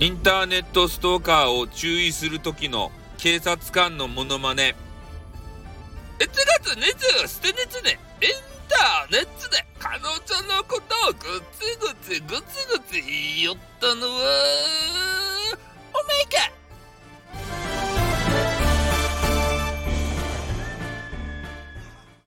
インターネットストーカーを注意する時の警察官のモノマネ。1月27日にインターネットで彼女のことをぐつぐつぐつぐつ言いよったのは、